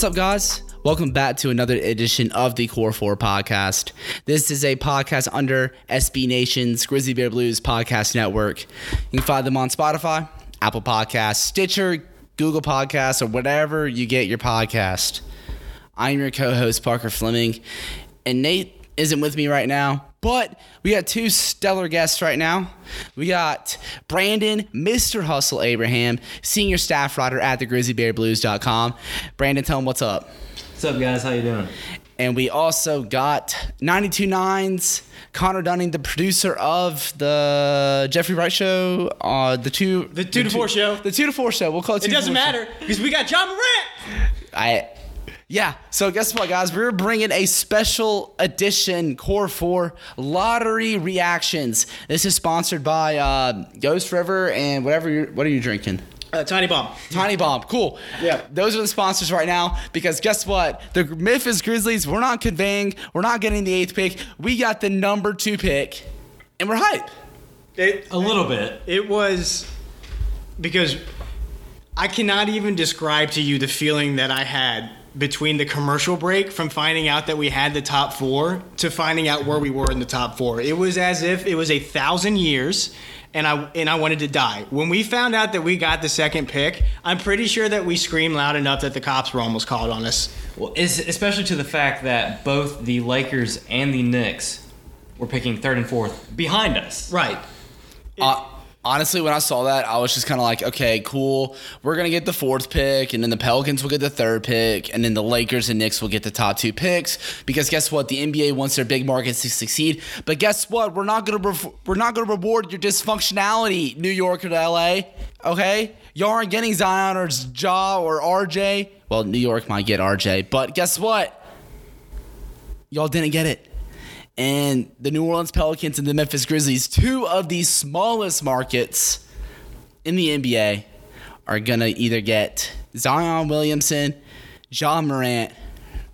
What's up, guys? Welcome back to another edition of the Core 4 podcast. This is a podcast under SB Nation's Grizzly Bear Blues podcast network. You can find them on Spotify, Apple Podcasts, Stitcher, Google Podcasts, or whatever you get your podcast. I'm your co host, Parker Fleming, and Nate isn't with me right now, but we got two stellar guests right now. We got Brandon, Mr. Hustle Abraham, senior staff writer at the grizzlybearblues.com. Brandon, tell him what's up. What's up, guys? How you doing? And we also got 92 Nines, Connor Dunning, the producer of the Jeffrey Wright show, uh, the two The two to four show. The two to four show. We'll call it. It two to doesn't show. matter because we got Ja Morant. I yeah. So guess what, guys? We're bringing a special edition Core Four lottery reactions. This is sponsored by uh, Ghost River and whatever. You're, what are you drinking? Uh, Tiny Bomb. Tiny Bomb, cool. Yeah. those are the sponsors right now because guess what? The Memphis Grizzlies, we're not conveying, we're not getting the eighth pick. We got the number two pick, and we're hype. It, A little bit. it was because I cannot even describe to you the feeling that I had between the commercial break from finding out that we had the top four to finding out where we were in the top four. It was as if it was a thousand years. And I and I wanted to die. When we found out that we got the second pick, I'm pretty sure that we screamed loud enough that the cops were almost called on us. Well, especially to the fact that both the Lakers and the Knicks were picking third and fourth behind us. Right. Uh, honestly, when I saw that, I was just kind of like, okay, cool. We're gonna get the fourth pick, and then the Pelicans will get the third pick, and then the Lakers and Knicks will get the top two picks. Because guess what? The NBA wants their big markets to succeed. But guess what? We're not gonna re- we're not gonna reward your dysfunctionality, New York or LA. Okay, y'all aren't getting Zion or Ja or RJ. Well, New York might get RJ, but guess what? Y'all didn't get it and the New Orleans Pelicans and the Memphis Grizzlies, two of the smallest markets in the NBA, are gonna either get Zion Williamson, Ja Morant,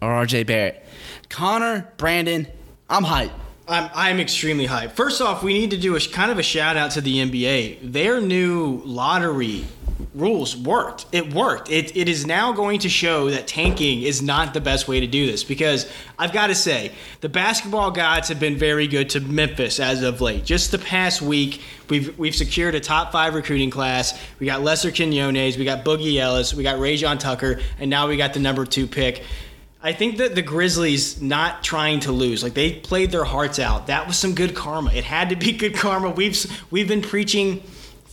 or RJ Barrett. Connor, Brandon, I'm hyped. I'm, I'm extremely hyped. First off, we need to do a kind of a shout out to the NBA. Their new lottery rules worked. It worked. It, it is now going to show that tanking is not the best way to do this because I've got to say, the basketball gods have been very good to Memphis as of late. Just the past week, we've we've secured a top five recruiting class. We got Lester Quinones, we got Boogie Ellis, we got Rayjon Tucker, and now we got the number two pick. I think that the Grizzlies not trying to lose, like they played their hearts out. That was some good karma. It had to be good karma. We've we've been preaching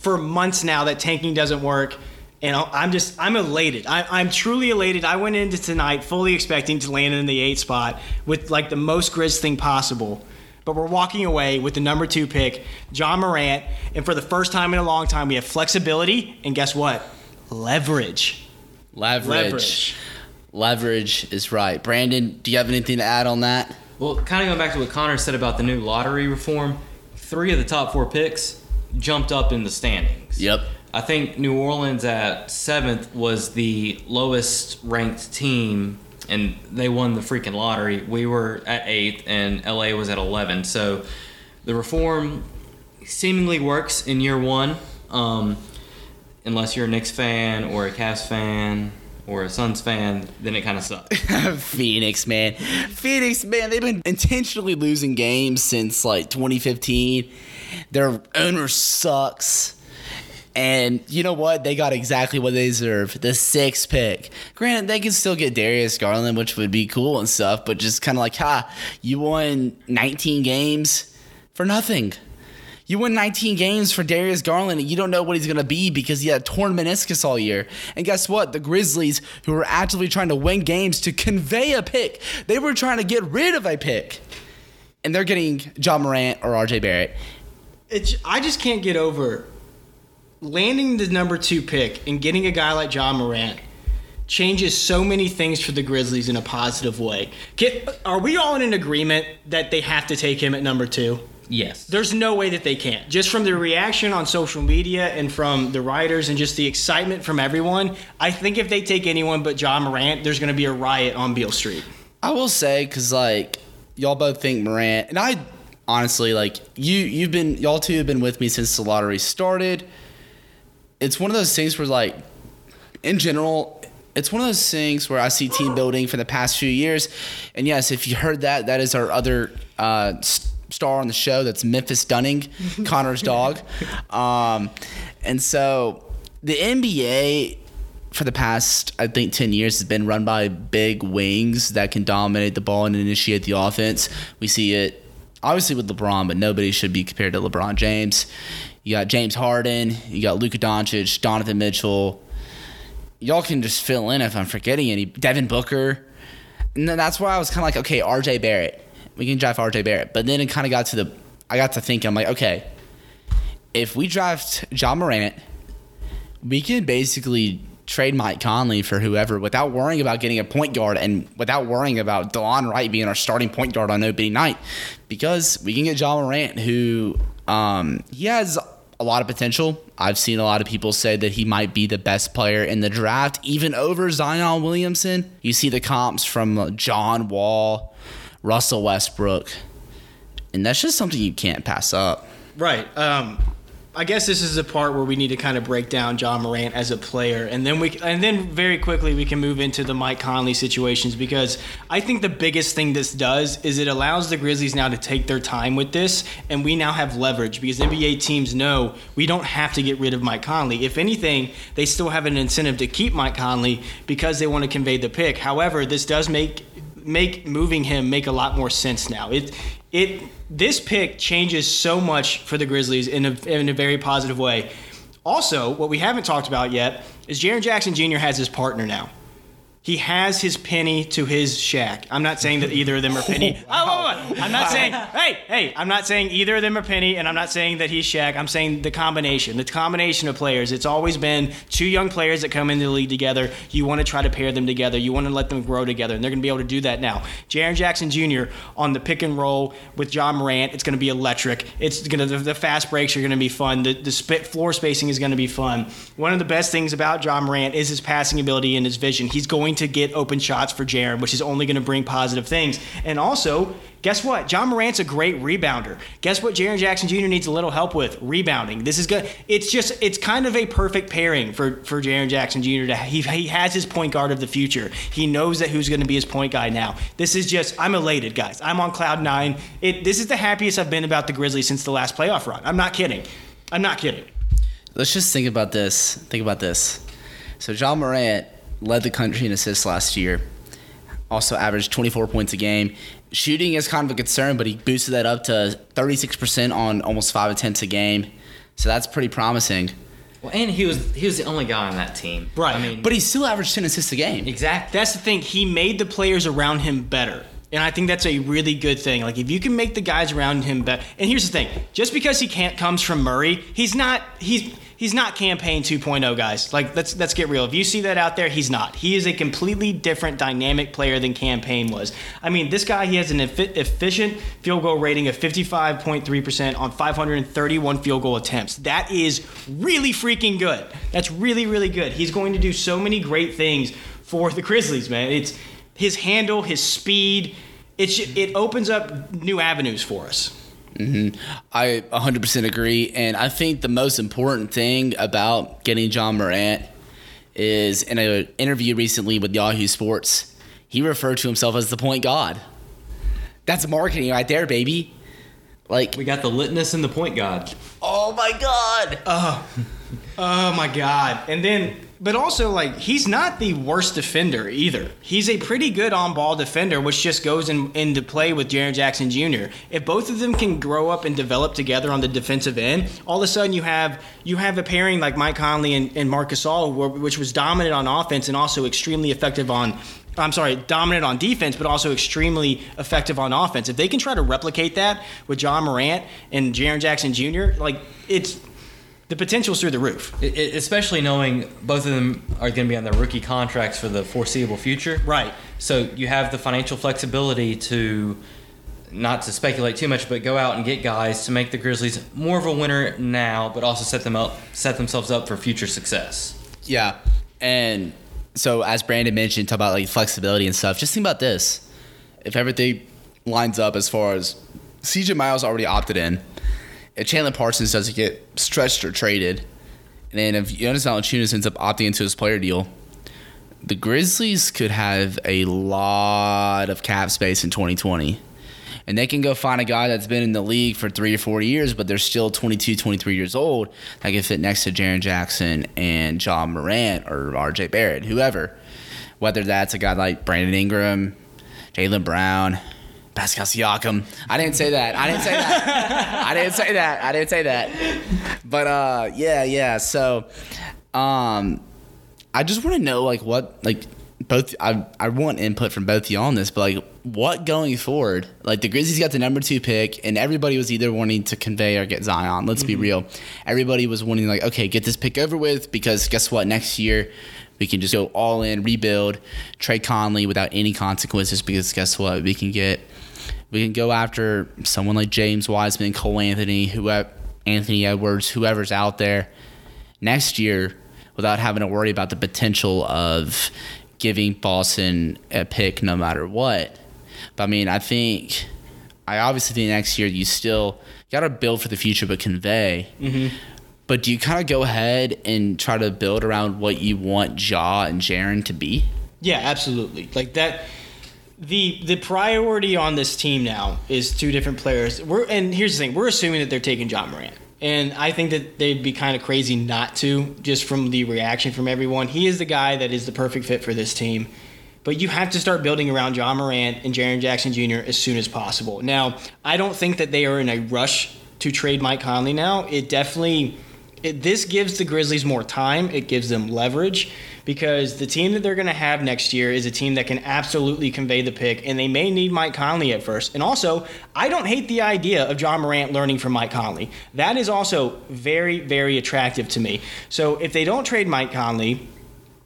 for months now that tanking doesn't work, and I'm just I'm elated. I, I'm truly elated. I went into tonight fully expecting to land in the eight spot with like the most Grizz thing possible. But we're walking away with the number two pick, Ja Morant, and for the first time in a long time, we have flexibility and guess what? Leverage. Leverage. Leverage. Leverage is right. Brandon, do you have anything to add on that? Well, kind of going back to what Connor said about the new lottery reform, three of the top four picks jumped up in the standings. Yep. I think New Orleans at seventh was the lowest ranked team and they won the freaking lottery. We were at eighth, and LA was at 11. So the reform seemingly works in year one, um, unless you're a Knicks fan or a Cavs fan or a Suns fan, then it kind of sucks. Phoenix, man. Phoenix, man, they've been intentionally losing games since like 2015. Their owner sucks. And you know what? They got exactly what they deserve. The sixth pick. Granted, they can still get Darius Garland, which would be cool and stuff, but just kind of like, ha, you won 19 games for nothing. You won 19 games for Darius Garland, and you don't know what he's going to be because he had torn meniscus all year. And guess what? The Grizzlies, who were actively trying to win games to convey a pick, they were trying to get rid of a pick. And they're getting Ja Morant or RJ Barrett. It's, I just can't get over landing the number two pick and getting a guy like Ja Morant changes so many things for the Grizzlies in a positive way. Are we all in an agreement that they have to take him at number two? yes. There's no way that they can't. Just from the reaction on social media and from the writers and just the excitement from everyone, I think if they take anyone but Ja Morant, there's going to be a riot on Beale Street. I will say, because like y'all both think Morant, and I honestly like you. You've been y'all two have been with me since the lottery started. It's one of those things where like, in general, it's one of those things where I see team building for the past few years, and yes, if you heard that, that is our other uh, star on the show. That's Memphis Dunning, Connor's dog, um, and so the NBA for the past I think 10 years has been run by big wings that can dominate the ball and initiate the offense. We see it obviously with LeBron, but nobody should be compared to LeBron James. You got James Harden, you got Luka Doncic, Donovan Mitchell. Y'all can just fill in if I'm forgetting any. Devin Booker. And that's why I was kind of like, okay, RJ Barrett. We can draft RJ Barrett. But then it kind of got to the, I got to thinking, I'm like, okay, if we draft Ja Morant, we can basically trade Mike Conley for whoever without worrying about getting a point guard and without worrying about DeLon Wright being our starting point guard on opening night because we can get Ja Morant who um, he has a lot of potential. I've seen a lot of people say that he might be the best player in the draft, even over Zion Williamson. You see the comps from John Wall, Russell Westbrook, and that's just something you can't pass up. Right. Um, I guess this is the part where we need to kind of break down Ja Morant as a player, and then we and then very quickly we can move into the Mike Conley situations because I think the biggest thing this does is it allows the Grizzlies now to take their time with this, and we now have leverage because NBA teams know we don't have to get rid of Mike Conley. If anything, they still have an incentive to keep Mike Conley because they want to convey the pick. However, this does make make moving him make a lot more sense now. It it this pick changes so much for the Grizzlies in a in a very positive way. Also, what we haven't talked about yet is Jaren Jackson Jr. has his partner now. He has his penny to his shack. I'm not saying that either of them are penny. Oh, wait, wait. I'm not saying. Hey, hey. I'm not saying either of them are penny, and I'm not saying that he's Shaq. I'm saying the combination, the combination of players. It's always been two young players that come into the league together. You want to try to pair them together. You want to let them grow together, and they're going to be able to do that now. Jaren Jackson Jr. on the pick and roll with Ja Morant. It's going to be electric. It's going to the, the fast breaks are going to be fun. The the spit floor spacing is going to be fun. One of the best things about Ja Morant is his passing ability and his vision. He's going to get open shots for Jaren, which is only going to bring positive things. And also, guess what? Ja Morant's a great rebounder. Guess what? Jaren Jackson Jr. needs a little help with rebounding. This is good. It's just it's kind of a perfect pairing for for Jaren Jackson Jr. To he he has his point guard of the future. He knows that who's going to be his point guy now. This is just I'm elated, guys. I'm on cloud nine. It this is the happiest I've been about the Grizzlies since the last playoff run. I'm not kidding. I'm not kidding. Let's just think about this. Think about this. So Ja Morant led the country in assists last year. Also averaged 24 points a game. Shooting is kind of a concern, but he boosted that up to 36% on almost five attempts a game. So that's pretty promising. Well, and he was he was the only guy on that team. Right. I mean, But he still averaged 10 assists a game. exactly. That's the thing. He made the players around him better. And I think that's a really good thing. Like if you can make the guys around him better. And here's the thing: just because he can't comes from Murray, he's not. He's he's not Cam Payne 2.0 guys. Like let's let's get real. If you see that out there, he's not. He is a completely different dynamic player than Cam Payne was. I mean, this guy he has an effi- efficient field goal rating of 55.3% on 531 field goal attempts. That is really freaking good. That's really really good. He's going to do so many great things for the Grizzlies, man. It's his handle, his speed. It it opens up new avenues for us. Mm-hmm. I 100% agree. And I think the most important thing about getting Ja Morant is in an interview recently with Yahoo Sports, he referred to himself as the point god. That's marketing right there, baby. Like, We got the litness and the point god. oh my God. Oh, Oh my god! And then, but also like he's not the worst defender either. He's a pretty good on-ball defender, which just goes in, into play with Jaren Jackson Jr. If both of them can grow up and develop together on the defensive end, all of a sudden you have you have a pairing like Mike Conley and, and Marc Gasol, which was dominant on offense and also extremely effective on. I'm sorry, dominant on defense, but also extremely effective on offense. If they can try to replicate that with Ja Morant and Jaren Jackson Jr., like it's the potential's through the roof. I- I- especially knowing both of them are going to be on their rookie contracts for the foreseeable future. Right. So you have the financial flexibility to not to speculate too much, but go out and get guys to make the Grizzlies more of a winner now, but also set them up, set themselves up for future success. Yeah. And so as Brandon mentioned, talk about like flexibility and stuff. Just think about this. If everything lines up as far as CJ Miles already opted in, if Chandler Parsons doesn't get stretched or traded, and then if Jonas Valanciunas ends up opting into his player deal, the Grizzlies could have a lot of cap space in 2020. And they can go find a guy that's been in the league for three or four years, but they're still 22, 23 years old that can fit next to Jaren Jackson and Ja Morant or RJ Barrett, whoever. Whether that's a guy like Brandon Ingram, Jaylen Brown, Pascal Siakam. I didn't say that. I didn't say that. I didn't say that. I didn't say that. But uh, yeah, yeah. So, um, I just want to know like what like both I I want input from both of y'all on this, but like what going forward? Like the Grizzlies got the number two pick, and everybody was either wanting to convey or get Zion. Let's be real. Everybody was wanting like okay, get this pick over with because guess what? Next year we can just go all in, rebuild, trade Conley without any consequences because guess what? We can get we can go after someone like James Wiseman, Cole Anthony, who Anthony Edwards, whoever's out there next year without having to worry about the potential of giving Boston a pick no matter what. But I mean, I think I obviously think next year you still got to build for the future, but convey. Mm-hmm. But do you kind of go ahead and try to build around what you want Ja and Jaren to be? Yeah, absolutely. Like that. The the priority on this team now is two different players. We're and here's the thing: we're assuming that they're taking Ja Morant, and I think that they'd be kind of crazy not to, just from the reaction from everyone. He is the guy that is the perfect fit for this team. But you have to start building around Ja Morant and Jaren Jackson Jr. as soon as possible. Now, I don't think that they are in a rush to trade Mike Conley now. It definitely it, this gives the Grizzlies more time. It gives them leverage because the team that they're going to have next year is a team that can absolutely convey the pick, and they may need Mike Conley at first. And also, I don't hate the idea of Ja Morant learning from Mike Conley. That is also very, very attractive to me. So if they don't trade Mike Conley,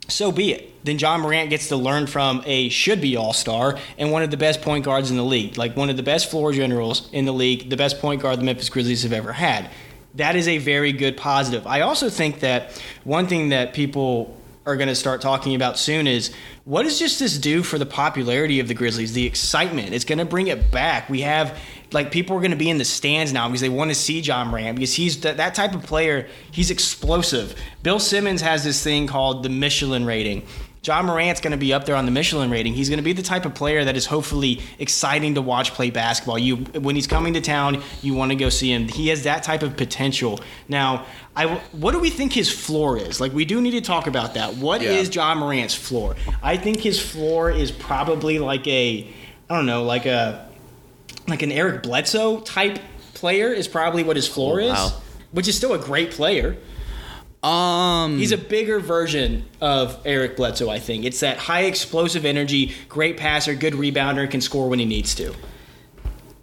so be it. Then Ja Morant gets to learn from a should be all star and one of the best point guards in the league, like one of the best floor generals in the league, the best point guard the Memphis Grizzlies have ever had. That is a very good positive. I also think that one thing that people are going to start talking about soon is what does just this do for the popularity of the Grizzlies, the excitement? It's going to bring it back. We have like people are going to be in the stands now because they want to see Ja Morant because he's that, that type of player. He's explosive. Bill Simmons has this thing called the Michelin rating. Ja Morant's going to be up there on the Michelin rating. He's going to be the type of player that is hopefully exciting to watch play basketball. You when he's coming to town, you want to go see him. He has that type of potential. Now, I what do we think his floor is? Like we do need to talk about that. What is Yeah. Ja Morant's floor? I think his floor is probably like a I don't know, like a like an Eric Bledsoe type player is probably what his floor Oh, wow. is, which is still a great player. Um, He's a bigger version of Eric Bledsoe, I think. It's that high explosive energy, great passer, good rebounder, can score when he needs to.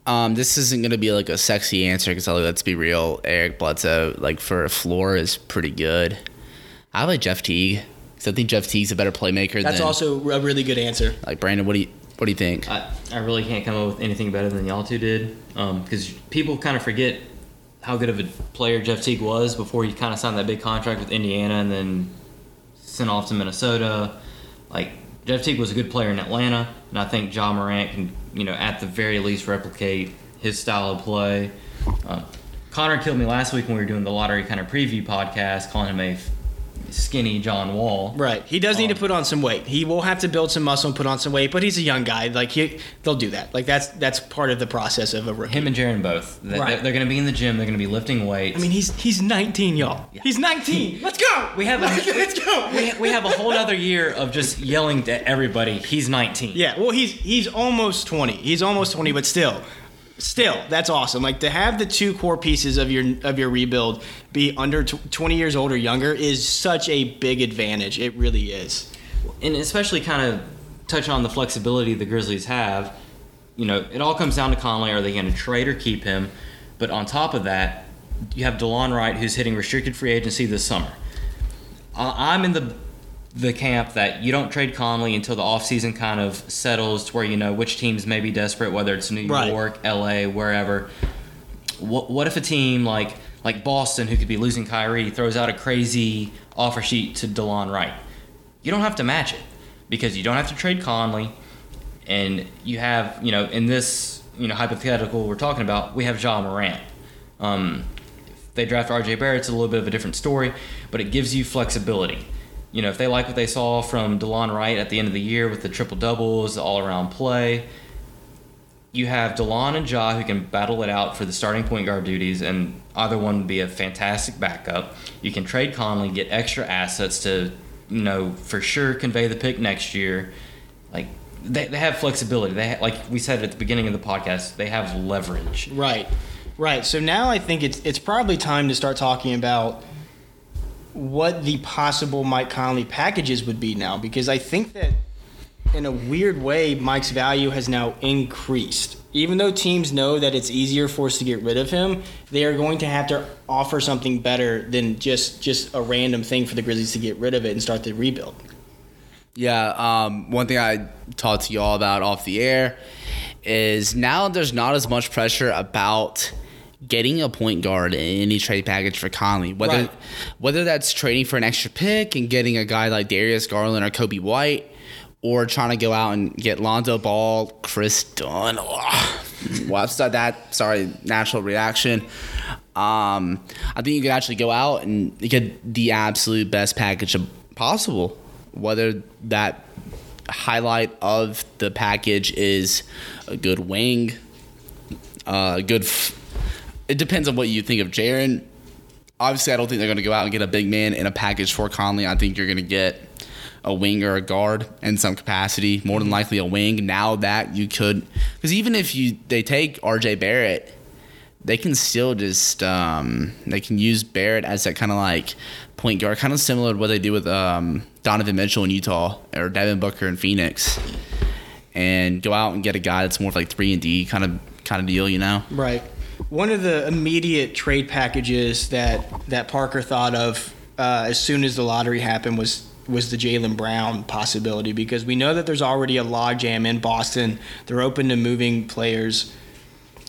Um, this isn't gonna be like a sexy answer because let's be real. Eric Bledsoe, like for a floor, is pretty good. I like Jeff Teague because I think Jeff Teague's a better playmaker. That's than, also a really good answer. like Brandon. What do you What do you think? I, I really can't come up with anything better than y'all two did because people kind of forget how good of a player Jeff Teague was before he kind of signed that big contract with Indiana and then sent off to Minnesota. Like Jeff Teague was a good player in Atlanta, and I think Ja Morant can, you know, at the very least replicate his style of play. Uh, Connor killed me last week when we were doing the lottery kind of preview podcast, calling him a skinny John Wall. Right. He does need to um, put on some weight. He will have to build some muscle and put on some weight, but he's a young guy. Like he, they'll do that. Like that's that's part of the process of a rookie. Him and Jaren both. They- Right. They're, going to be in the gym. They're going to be lifting weights. I mean, he's he's 19, y'all. He's 19. Let's go. we have a, Let's go. we, we have a whole other year of just yelling to everybody. He's 19. Yeah, well, he's he's almost 20. He's almost 20, but still, still, that's awesome. Like to have the two core pieces of your of your rebuild be under tw 20 years old or younger is such a big advantage. It really is. and especially kind of touch on the flexibility the Grizzlies have. You know, it all comes down to Conley. Are they going to trade or keep him? But on top of that, you have DeLon Wright, who's hitting restricted free agency this summer. I'm in the the camp that you don't trade Conley until the offseason kind of settles to where you know which teams may be desperate, whether it's New Right. York, LA, wherever. What, what if a team like like Boston, who could be losing Kyrie, throws out a crazy offer sheet to DeLon Wright? You don't have to match it because you don't have to trade Conley, and you have you know in this you know hypothetical we're talking about we have Ja Morant. Um, if they draft RJ Barrett, it's a little bit of a different story, but it gives you flexibility. You know, if they like what they saw from DeLon Wright at the end of the year with the triple doubles, the all around play, you have DeLon and Ja who can battle it out for the starting point guard duties, and either one would be a fantastic backup. You can trade Conley, get extra assets to, you know, for sure convey the pick next year. Like they, they have flexibility. They like we said at the beginning of the podcast, they have leverage. Right, right. So now I think it's it's probably time to start talking about what the possible Mike Conley packages would be now, because I think that in a weird way, Mike's value has now increased. Even though teams know that it's easier for us to get rid of him, they are going to have to offer something better than just just a random thing for the Grizzlies to get rid of it and start the rebuild. Yeah, um, one thing I talked to y'all about off the air is now there's not as much pressure about getting a point guard in any trade package for Conley. Whether Right. whether that's trading for an extra pick and getting a guy like Darius Garland or Coby White, or trying to go out and get Lonzo Ball, Kris Dunn. Oh, well, said that sorry, natural reaction. Um, I think you could actually go out and get the absolute best package possible. Whether that highlight of the package is a good wing, uh, a good. F- it depends on what you think of Jaren. Obviously, I don't think they're going to go out and get a big man in a package for Conley. I think you're going to get a wing or a guard in some capacity. More than likely a wing. Now that you could, because even if you they take R.J. Barrett, they can still just um, they can use Barrett as that kind of like point guard, kind of similar to what they do with um, Donovan Mitchell in Utah or Devin Booker in Phoenix, and go out and get a guy that's more of like three and D kind of kind of deal, you know. Right. One of the immediate trade packages that that Parker thought of uh, as soon as the lottery happened was was the Jaylen Brown possibility because we know that there's already a logjam in Boston. They're open to moving players.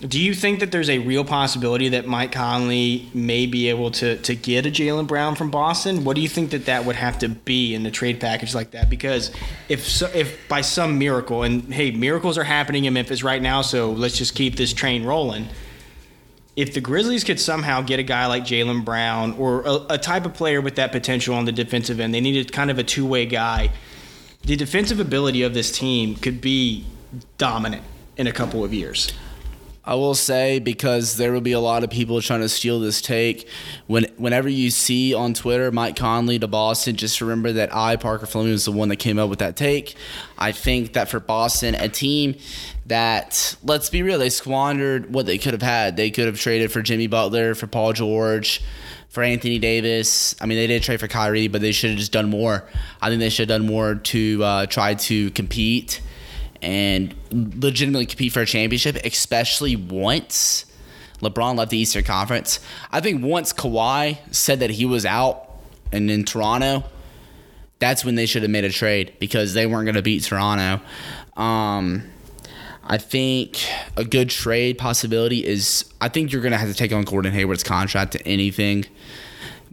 Do you think that there's a real possibility that Mike Conley may be able to, to get a Jaylen Brown from Boston? What do you think that that would have to be in a trade package like that? Because if so, if by some miracle, and hey, miracles are happening in Memphis right now, so let's just keep this train rolling. If the Grizzlies could somehow get a guy like Jaylen Brown or a, a type of player with that potential on the defensive end, they needed kind of a two way guy. The defensive ability of this team could be dominant in a couple of years. I will say because there will be a lot of people trying to steal this take. When whenever you see on Twitter Mike Conley to Boston, just remember that I Parker Fleming was the one that came up with that take. I think that for Boston, a team that let's be real, they squandered what they could have had. They could have traded for Jimmy Butler, for Paul George, for Anthony Davis. I mean, they did trade for Kyrie, but they should have just done more. I think they should have done more to uh, try to compete and legitimately compete for a championship, especially once LeBron left the Eastern Conference. I think once Kawhi said that he was out and in Toronto, that's when they should have made a trade because they weren't going to beat Toronto. Um, I think a good trade possibility is I think you're going to have to take on Gordon Hayward's contract to anything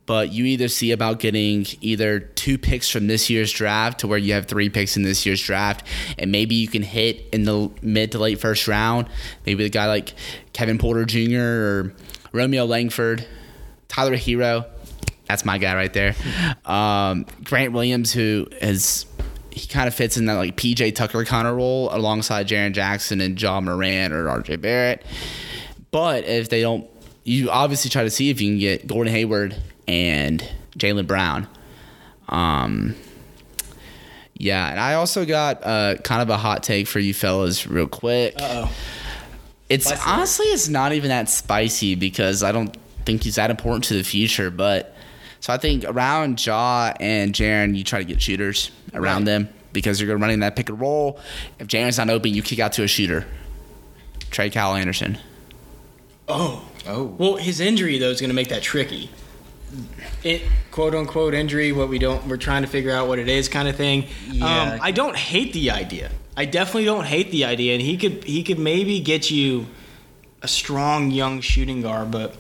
but you either see about getting either two picks from this year's draft to where you have three picks in this year's draft, and maybe you can hit in the mid to late first round. Maybe the guy like Kevin Porter Jr. or Romeo Langford, Tyler Herro. That's my guy right there. Um, Grant Williams, who is he kind of fits in that like PJ Tucker kind of role alongside Jaren Jackson and Ja Morant or RJ Barrett. But if they don't, you obviously try to see if you can get Gordon Hayward and Jaylen Brown. Um, yeah, and I also got uh, kind of a hot take for you fellas, real quick. Uh-oh. It's Spicy. honestly, it's not even that spicy because I don't think he's that important to the future. But so I think around Ja and Jaren, you try to get shooters around Right. them because you're going to be running that pick and roll. If Jaren's not open, you kick out to a shooter. Trey Cal Anderson. Oh. Oh. Well, his injury though is going to make that tricky. It quote unquote injury, what we don't, we're trying to figure out what it is, kind of thing. Yeah. Um, I don't hate the idea. I definitely don't hate the idea, and he could he could maybe get you a strong young shooting guard, but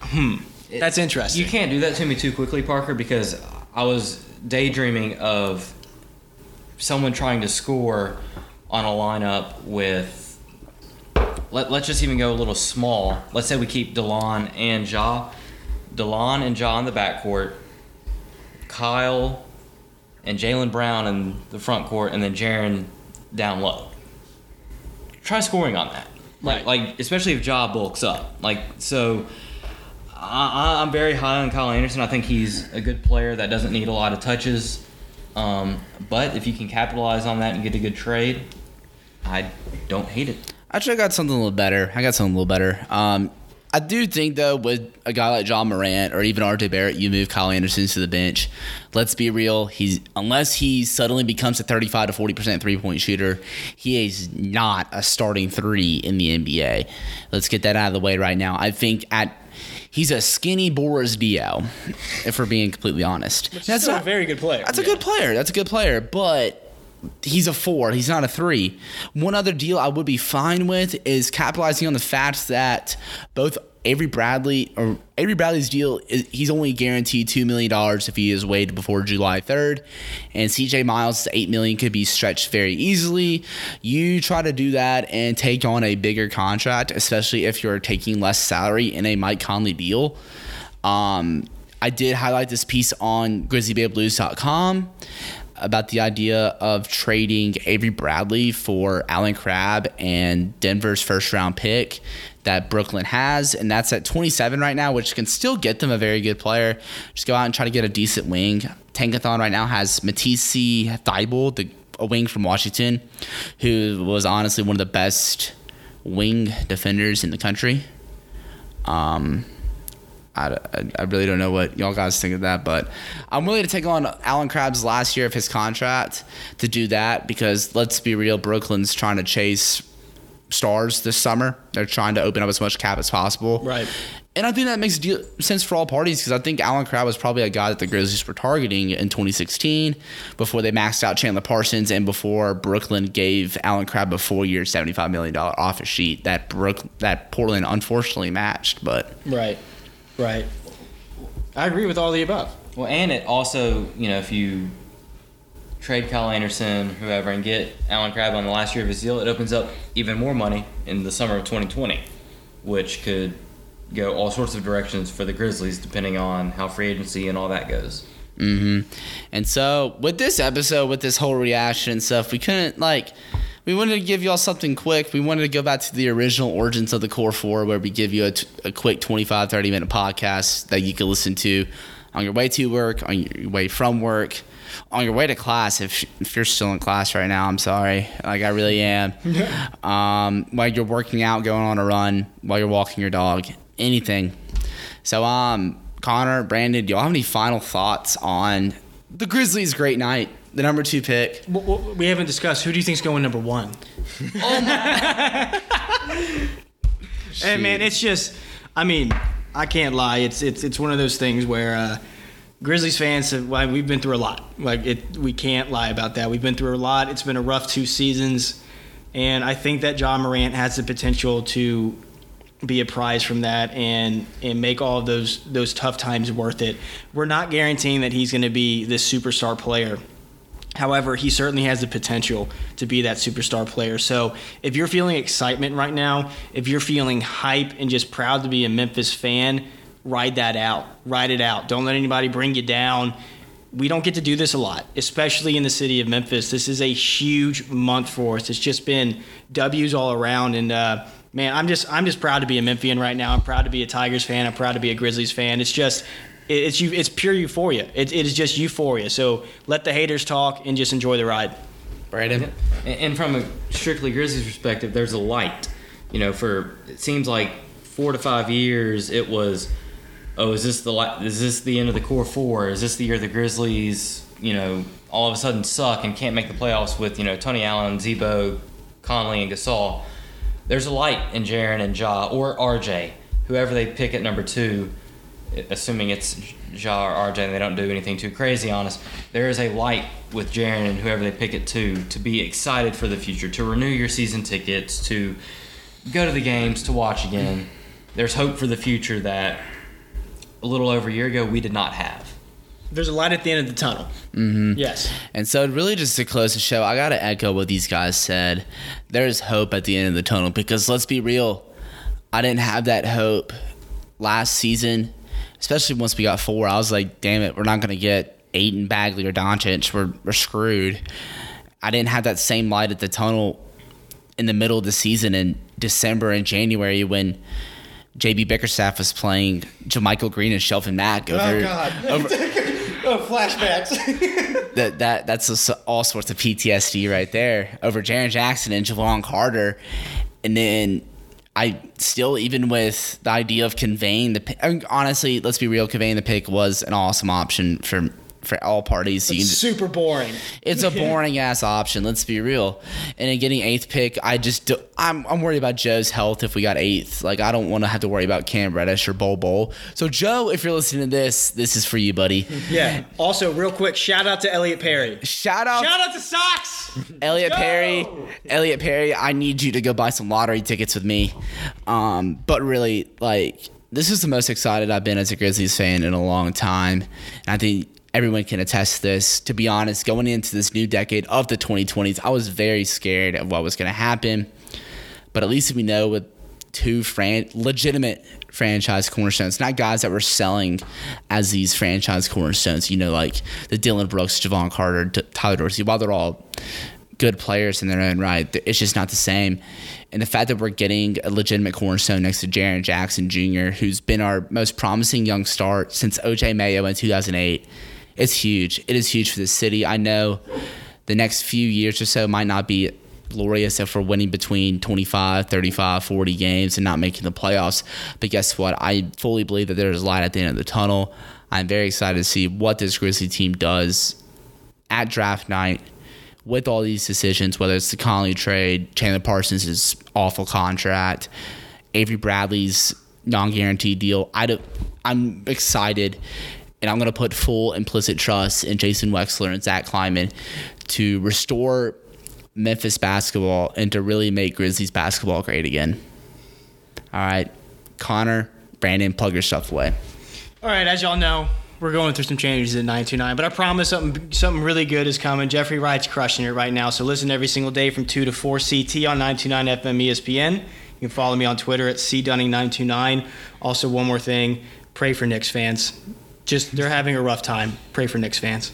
hmm, that's interesting. You can't do that to me too quickly, Parker, because I was daydreaming of someone trying to score on a lineup with. Let, let's just even go a little small. Let's say we keep DeLon and Ja. DeLon and Ja in the backcourt. Kyle and Jaylen Brown in the front court, and then Jaren down low. Try scoring on that. Like, like especially if Ja bulks up. Like, so I, I- I'm very high on Kyle Anderson. I think he's a good player that doesn't need a lot of touches. Um, but if you can capitalize on that and get a good trade, I don't hate it. Actually, I got something a little better. I got something a little better. Um, I do think though, with a guy like Ja Morant or even RJ Barrett, you move Kyle Anderson to the bench. Let's be real. He's unless he suddenly becomes a 35 to 40 percent three point shooter, he is not a starting three in the NBA. Let's get that out of the way right now. I think at he's a skinny Boris Diaw, if we're being completely honest. That's still a very good player. That's a good player. That's a good player, but he's a four. He's not a three. One other deal I would be fine with is capitalizing on the fact that both Avery Bradley or Avery Bradley's deal is he's only guaranteed two million dollars if he is waived before July third, and CJ Miles' eight million could be stretched very easily. You try to do that and take on a bigger contract, especially if you're taking less salary in a Mike Conley deal. Um, I did highlight this piece on GrizzlyBearBlues.com about the idea of trading Avery Bradley for Allen Crabbe and Denver's first round pick that Brooklyn has, and that's at 27 right now, which can still get them a very good player. Just go out and try to get a decent wing. Tankathon right now has Matisse Thybulle, the a wing from Washington, who was honestly one of the best wing defenders in the country. Um, I, I- really don't know what y'all guys think of that, but I'm willing to take on Allen Crabbe's last year of his contract to do that because let's be real, Brooklyn's trying to chase stars this summer. They're trying to open up as much cap as possible. Right. And I think that makes deal- sense for all parties because I think Allen Crabbe was probably a guy that the Grizzlies were targeting in 2016 before they maxed out Chandler Parsons and before Brooklyn gave Allen Crabbe a four-year, $75 million offer sheet that Brook that Portland unfortunately matched. But Right. Right. I agree with all the above. Well, and it also, you know, if you trade Kyle Anderson, whoever, and get Allen Crabbe on the last year of his deal, it opens up even more money in the summer of 2020, which could go all sorts of directions for the Grizzlies depending on how free agency and all that goes. Mm-hmm. And so with this episode, with this whole reaction and stuff, we couldn't like. We wanted to give y'all something quick. We wanted to go back to the original origins of the Core Four, where we give you a, t- a quick 25, 30 minute podcast that you can listen to on your way to work, on your way from work, on your way to class. If, if you're still in class right now, I'm sorry. Like, I really am. um, while you're working out, going on a run, while you're walking your dog, anything. So, um, Connor, Brandon, do y'all have any final thoughts on the Grizzlies' great night, the number two pick? W- w- We haven't discussed who do you think's going number one? oh my! hey man, it's just, I mean, I can't lie. It's it's it's one of those things where uh, Grizzlies fans have. Well, we've been through a lot. Like it, we can't lie about that. We've been through a lot. It's been a rough two seasons, and I think that Ja Morant has the potential to be a prize from that and and make all of those those tough times worth it. We're not guaranteeing that he's going to be this superstar player. However, he certainly has the potential to be that superstar player. So, if you're feeling excitement right now, if you're feeling hype and just proud to be a Memphis fan, ride that out. Ride it out. Don't let anybody bring you down. We don't get to do this a lot, especially in the city of Memphis. This is a huge month for us. It's just been W's all around, and uh, man, I'm just I'm just proud to be a Memphian right now. I'm proud to be a Tigers fan. I'm proud to be a Grizzlies fan. It's just it's you it's pure euphoria. It, it is just euphoria. So let the haters talk and just enjoy the ride. Brandon? And- And from a strictly Grizzlies perspective, there's a light. You know, for it seems like four to five years, it was, oh, is this the li- is this the end of the core four? Is this the year the Grizzlies, you know, all of a sudden suck and can't make the playoffs with you know Tony Allen, Z-Bo, Conley, and Gasol? There's a light in Jaren and Ja or RJ, whoever they pick at number two, assuming it's Ja or RJ and they don't do anything too crazy on us. There is a light with Jaren and whoever they pick it to to be excited for the future, to renew your season tickets, to go to the games, to watch again. There's hope for the future that a little over a year ago we did not have. There's a light at the end of the tunnel. Mm-hmm. Yes. And so, really, just to close the show, I got to echo what these guys said. There's hope at the end of the tunnel because let's be real, I didn't have that hope last season, especially once we got four. I was like, damn it, we're not going to get Aiden Bagley or Doncic. We're, we're screwed. I didn't have that same light at the tunnel in the middle of the season in December and January when JB Bickerstaff was playing Jamichael Green and Shelvin Mack oh, over, Oh over oh, flashbacks. that that that's a, all sorts of PTSD right there over Jaron Jackson and Javon Carter, and then I still even with the idea of conveying the honestly, let's be real, conveying the pick was an awesome option for for all parties. Super boring. it's a boring ass option. Let's be real. And in getting eighth pick, I just do, I'm I'm worried about Joe's health if we got eighth. Like I don't want to have to worry about Cam Reddish or Bol Bol. So Joe, if you're listening to this, this is for you, buddy. Yeah. Also, real quick, shout out to Elliot Perry. Shout out Shout out to Sox. Elliot Go! Perry, Elliot Perry, I need you to go buy some lottery tickets with me. Um, but really, like, this is the most excited I've been as a Grizzlies fan in a long time. And I think everyone can attest this. To be honest, going into this new decade of the 2020s, I was very scared of what was going to happen. But at least we know with two fran- legitimate franchise cornerstones, not guys that were selling as these franchise cornerstones, you know, like the Dillon Brooks, Jevon Carter, D- Tyler Dorsey, while they're all good players in their own right, it's just not the same. And the fact that we're getting a legitimate cornerstone next to Jaren Jackson Jr., who's been our most promising young start since OJ Mayo in 2008, it's huge. It is huge for the city. I know the next few years or so might not be glorious if we're winning between 25, 35, 40 games and not making the playoffs. But guess what? I fully believe that there's light at the end of the tunnel. I'm very excited to see what this Grizzly team does at draft night with all these decisions, whether it's the Conley trade, Chandler Parsons' awful contract, Avery Bradley's non-guaranteed deal. I I'm excited, and I'm going to put full implicit trust in Jason Wexler and Zach Kleiman to restore Memphis basketball and to really make Grizzlies basketball great again. All right, Connor, Brandon, plug your stuff away. All right, as y'all know, we're going through some changes at 929, but I promise something something really good is coming. Jeffrey Wright's crushing it right now, so listen every single day from 2 to 4 CT on 929 FM ESPN. You can follow me on Twitter at cdunning929. Also, one more thing, pray for Knicks fans. Just they're having a rough time. Pray for Knicks fans.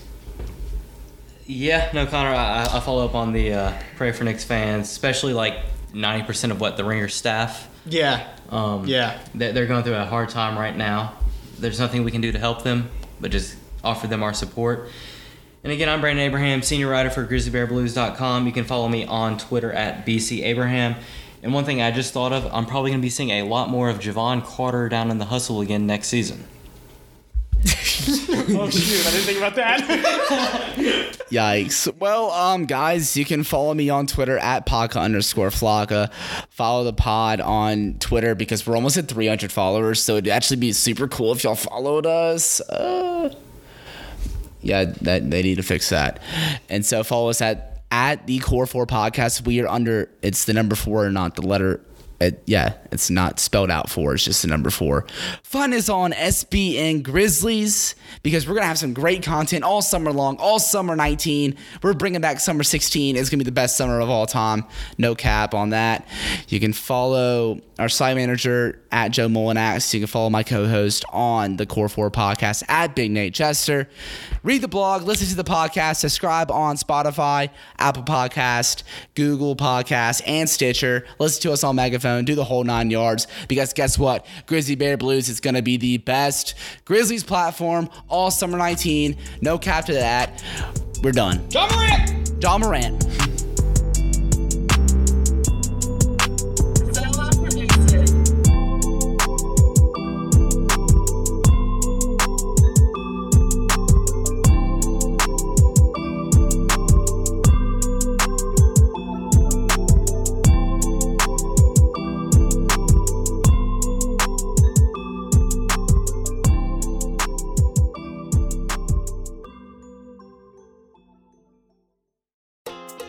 Yeah, no, Connor, I, I follow up on the uh, pray for Knicks fans, especially like 90% of what the Ringer staff. Yeah. Um, Yeah. they- They're going through a hard time right now. There's nothing we can do to help them, but just offer them our support. And again, I'm Brandon Abraham, senior writer for GrizzlyBearBlues.com. You can follow me on Twitter at bcabraham. And one thing I just thought of, I'm probably going to be seeing a lot more of Jevon Carter down in the hustle again next season. Oh shoot, I didn't think about that. Yikes. Well, um, guys, you can follow me on Twitter at Paka underscore Flocka. Follow the pod on Twitter because we're almost at 300 followers. So it'd actually be super cool if y'all followed us. Uh, yeah, that they need to fix that. And so follow us at at the Core Four Podcast. We are under it's the number four, not the letter it, yeah, it's not spelled out four. It's just the number four. Fun is on SBN Grizzlies because we're gonna have some great content all summer long, all summer 19. We're bringing back summer 16. It's gonna be the best summer of all time. No cap on that. You can follow our site manager at Joe Mullinax. You can follow my co-host on the Core Four podcast at Big Nate Chester. Read the blog, listen to the podcast, subscribe on Spotify, Apple Podcast, Google Podcast, and Stitcher. Listen to us on Megaphone. Do the whole nine yards because guess what? Grizzly Bear Blues is going to be the best Grizzlies platform all summer 19. No cap to that. We're done. Ja Morant. Ja Morant.